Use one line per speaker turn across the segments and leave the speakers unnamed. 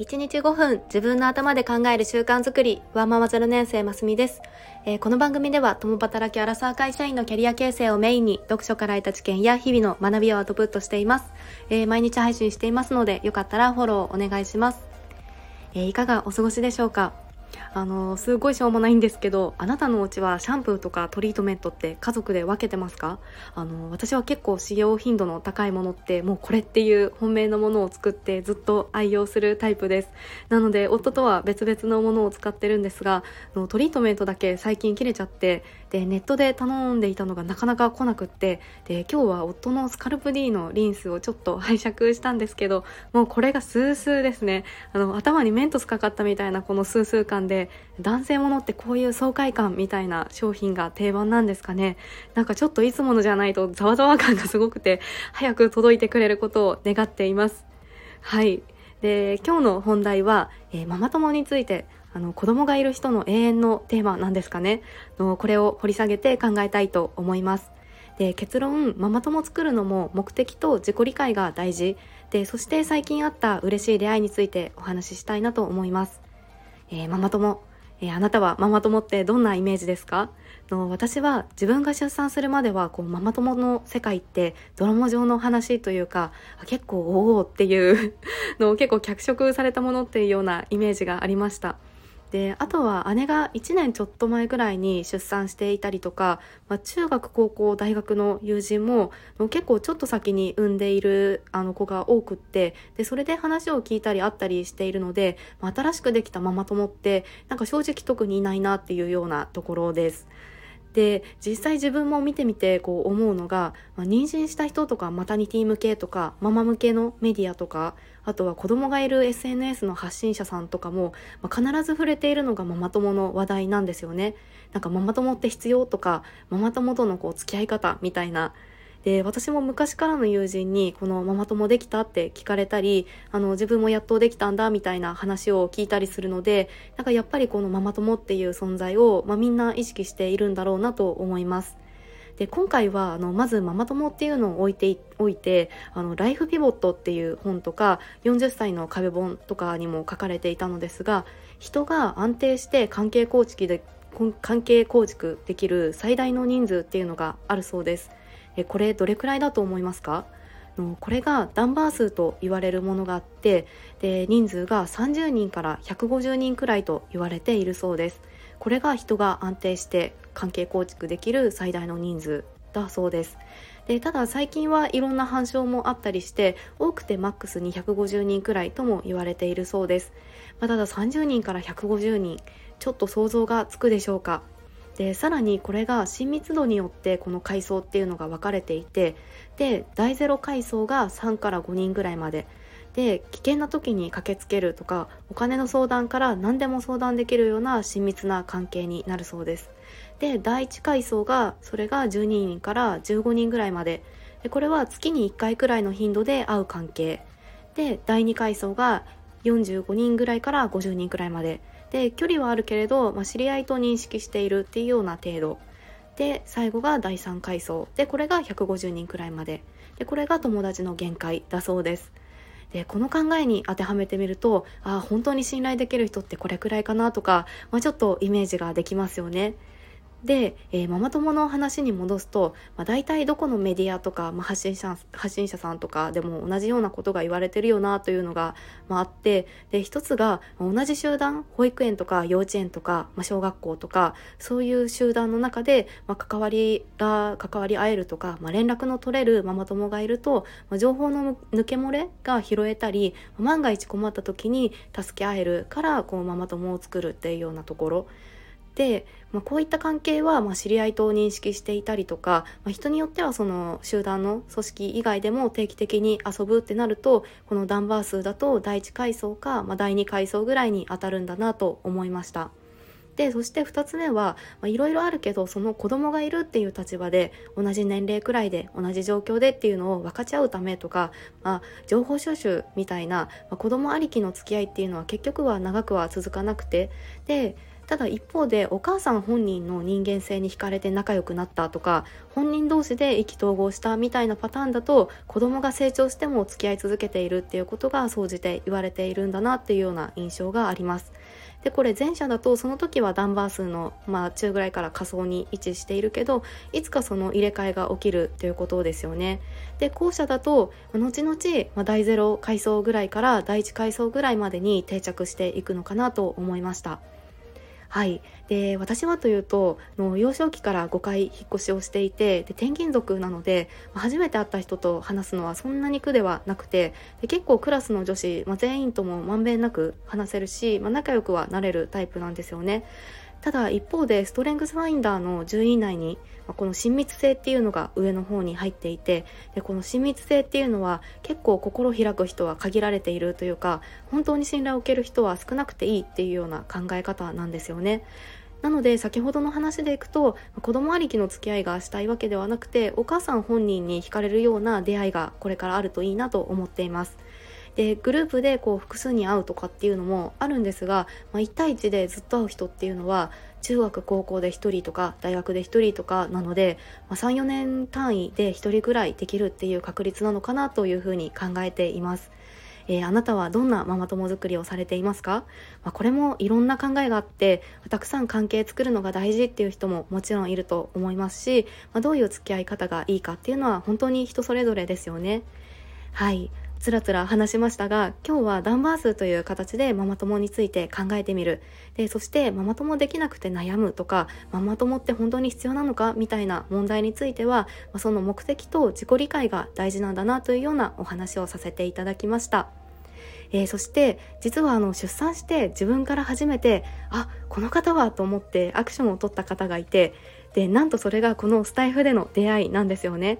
1日5分自分の頭で考える習慣づくりワンママ0年生ますみです、えー、この番組では共働きアラサー会社員のキャリア形成をメインに読書から得た知見や日々の学びをアウトプットしています、えー、毎日配信していますのでよかったらフォローお願いします、えー、いかがお過ごしでしょうか？あのすごいしょうもないんですけどあなたのお家はシャンプーとかトリートメントって家族で分けてますか？あの私は結構使用頻度の高いものってもうこれっていう本命のものを作ってずっと愛用するタイプです。なので夫とは別々のものを使ってるんですがトリートメントだけ最近切れちゃってでネットで頼んでいたのがなかなか来なくってで今日は夫のスカルプ D のリンスをちょっと拝借したんですけどもうこれがスースーですね。あの頭にメントスかかったみたいなこのスースー感で男性ものってこういう爽快感みたいな商品が定番なんですかね。なんかちょっといつものじゃないとざわざわ感がすごくて早く届いてくれることを願っています。はい。で今日の本題は、えー、ママ友についてあの子供がいる人の永遠のテーマなんですかね。のこれを掘り下げて考えたいと思います。で結論ママ友作るのも目的と自己理解が大事。でそして最近あった嬉しい出会いについてお話ししたいなと思います、えー、ママ友、えー、あなたはママ友ってどんなイメージですか？の私は自分が出産するまではこうママ友の世界ってドラマ上の話というか結構おおっていう のを結構脚色されたものっていうようなイメージがありました。であとは姉が1年ちょっと前ぐらいに出産していたりとか、まあ、中学高校大学の友人も結構ちょっと先に産んでいるあの子が多くってでそれで話を聞いたり会ったりしているので、まあ、新しくできたママ友ってなんか正直特にいないなっていうようなところです。で実際自分も見てみてこう思うのが、まあ、妊娠した人とかマタニティ向けとかママ向けのメディアとかあとは子供がいる SNS の発信者さんとかも、まあ、必ず触れているのがママ友の話題なんですよね。なんかママ友って必要とかママ友とのこう付き合い方みたいなで私も昔からの友人にこのママ友できたって聞かれたりあの自分もやっとできたんだみたいな話を聞いたりするのでなんかやっぱりこのママ友っていう存在を、まあ、みんな意識しているんだろうなと思います。で今回はあのまずママ友っていうのを置いておいてあのライフピボットっていう本とか40歳の壁本とかにも書かれていたのですが人が安定して関係構築で関係構築できる最大の人数っていうのがあるそうです。えこれどれくらいだと思いますか？のこれがダンバー数と言われるものがあってで人数が30人から150人くらいと言われているそうです。これが人が安定して関係構築できる最大の人数だそうです。でただ最近はいろんな反証もあったりして多くてマックスに150人くらいとも言われているそうです、まあ、ただ30人から150人ちょっと想像がつくでしょうか？でさらにこれが親密度によってこの階層っていうのが分かれていてで大ゼロ階層が3から5人ぐらいまで。で危険な時に駆けつけるとかお金の相談から何でも相談できるような親密な関係になるそうです。で第1階層がそれが12人から15人ぐらいまで。でこれは月に1回くらいの頻度で会う関係。で第2階層が45人ぐらいから50人くらいまで。で距離はあるけれど、まあ、知り合いと認識しているっていうような程度。で最後が第3階層。でこれが150人くらいまで。でこれが友達の限界だそうです。でこの考えに当てはめてみるとああ本当に信頼できる人ってこれくらいかなとか、まあ、ちょっとイメージができますよね。で、えー、ママ友の話に戻すと、まあ、大体どこのメディアとか、まあ、発信者発信者さんとかでも同じようなことが言われてるよなというのが、まあ、あってで一つが同じ集団保育園とか幼稚園とか、まあ、小学校とかそういう集団の中で、まあ、関わりが関わり合えるとか、まあ、連絡の取れるママ友がいると、まあ、情報の抜け漏れが拾えたり万が一困った時に助け合えるからこうママ友を作るっていうようなところ。で、まあ、こういった関係はま知り合いと認識していたりとか、まあ、人によってはその集団の組織以外でも定期的に遊ぶってなるとこのダンバー数だと第1階層か、まあ、第2階層ぐらいに当たるんだなと思いました。でそして2つ目はいろいろあるけどその子供がいるっていう立場で同じ年齢くらいで同じ状況でっていうのを分かち合うためとか、まあ、情報収集みたいな、まあ、子供ありきの付き合いっていうのは結局は長くは続かなくてでただ一方でお母さん本人の人間性に惹かれて仲良くなったとか本人同士で意気投合したみたいなパターンだと子供が成長しても付き合い続けているっていうことが総じて言われているんだなっていうような印象があります。でこれ前者だとその時はダンバー数の、まあ、中ぐらいから仮想に位置しているけどいつかその入れ替えが起きるということですよね。で後者だと後々、まあ、第0階層ぐらいから第1階層ぐらいまでに定着していくのかなと思いました。はい、で私はというとの幼少期から5回引っ越しをしていてで転勤族なので初めて会った人と話すのはそんなに苦ではなくてで結構クラスの女子、ま、全員ともまんべんなく話せるし、ま、仲良くはなれるタイプなんですよね。ただ一方でストレングスファインダーの順位内にこの親密性っていうのが上の方に入っていてでこの親密性っていうのは結構心開く人は限られているというか本当に信頼を受ける人は少なくていいっていうような考え方なんですよね。なので先ほどの話でいくと子供ありきの付き合いがしたいわけではなくてお母さん本人に惹かれるような出会いがこれからあるといいなと思っています。でグループでこう複数に会うとかっていうのもあるんですが、まあ、1対1でずっと会う人っていうのは中学高校で1人とか大学で1人とかなので、まあ、34年単位で1人ぐらいできるっていう確率なのかなというふうに考えています。えー、あなたはどんなママ友作りをされていますか、まあ、これもいろんな考えがあってたくさん関係作るのが大事っていう人ももちろんいると思いますし、まあ、どういう付き合い方がいいかっていうのは本当に人それぞれですよね。はいつらつら話しましたが今日はダンバー数という形でママ友について考えてみるでそしてママ友できなくて悩むとかママ友って本当に必要なのかみたいな問題についてはその目的と自己理解が大事なんだなというようなお話をさせていただきました。えー、そして実はあの出産して自分から初めてあこの方はと思ってアクションを取った方がいてでなんとそれがこのスタイフでの出会いなんですよね。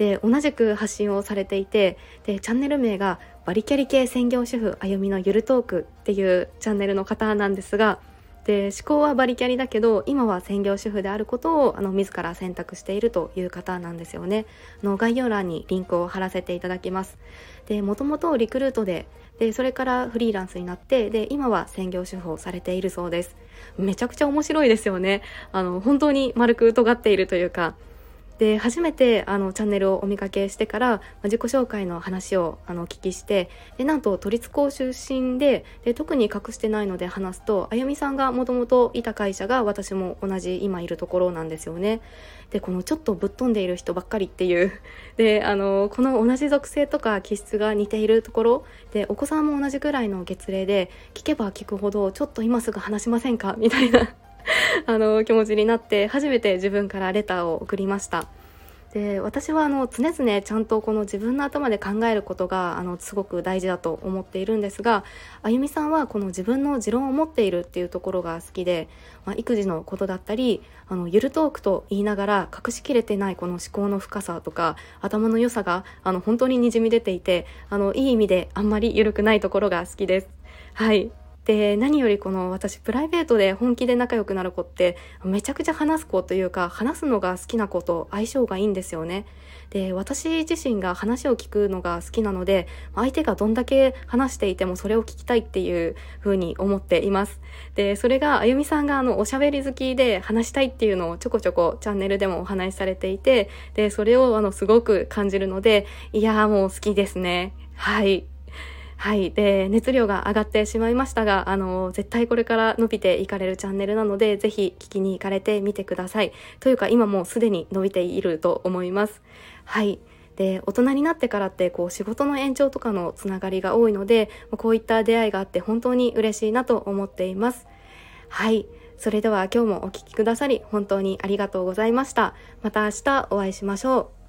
で同じく発信をされていてでチャンネル名がバリキャリ系専業主婦あゆみのゆるトークっていうチャンネルの方なんですがで思考はバリキャリだけど今は専業主婦であることをあの自ら選択しているという方なんですよね。あの概要欄にリンクを貼らせていただきます。でもともとリクルートででそれからフリーランスになってで今は専業主婦をされているそうです。めちゃくちゃ面白いですよね。あの本当に丸く尖っているというかで初めてあのチャンネルをお見かけしてから、まあ、自己紹介の話をあのお聞きしてでなんと都立高出身でで特に隠してないので話すとあゆみさんがもともといた会社が私も同じ今いるところなんですよね。でこのちょっとぶっ飛んでいる人ばっかりっていう。であのこの同じ属性とか気質が似ているところ。でお子さんも同じくらいの月齢で聞けば聞くほどちょっと今すぐ話しませんか？みたいな。あの気持ちになって初めて自分からレターを送りました。で私はあの常々ちゃんとこの自分の頭で考えることがあのすごく大事だと思っているんですがあゆみさんはこの自分の持論を持っているっていうところが好きで、まあ、育児のことだったりあのゆるトークと言いながら隠しきれてないこの思考の深さとか頭の良さがあの本当ににじみ出ていてあのいい意味であんまり緩くないところが好きです。はいで何よりこの私プライベートで本気で仲良くなる子ってめちゃくちゃ話す子というか話すのが好きな子と相性がいいんですよね。で私自身が話を聞くのが好きなので相手がどんだけ話していてもそれを聞きたいっていう風に思っています。でそれがあゆみさんがあのおしゃべり好きで話したいっていうのをちょこちょこチャンネルでもお話しされていてでそれをあのすごく感じるのでいやーもう好きですね。はい。はい。で、熱量が上がってしまいましたが、あの、絶対これから伸びていかれるチャンネルなので、ぜひ聞きに行かれてみてください。というか、今もうすでに伸びていると思います。はい。で大人になってからってこう仕事の延長とかのつながりが多いのでこういった出会いがあって本当に嬉しいなと思っていますはいそれでは今日もお聴きくださり本当にありがとうございましたまた明日お会いしましょう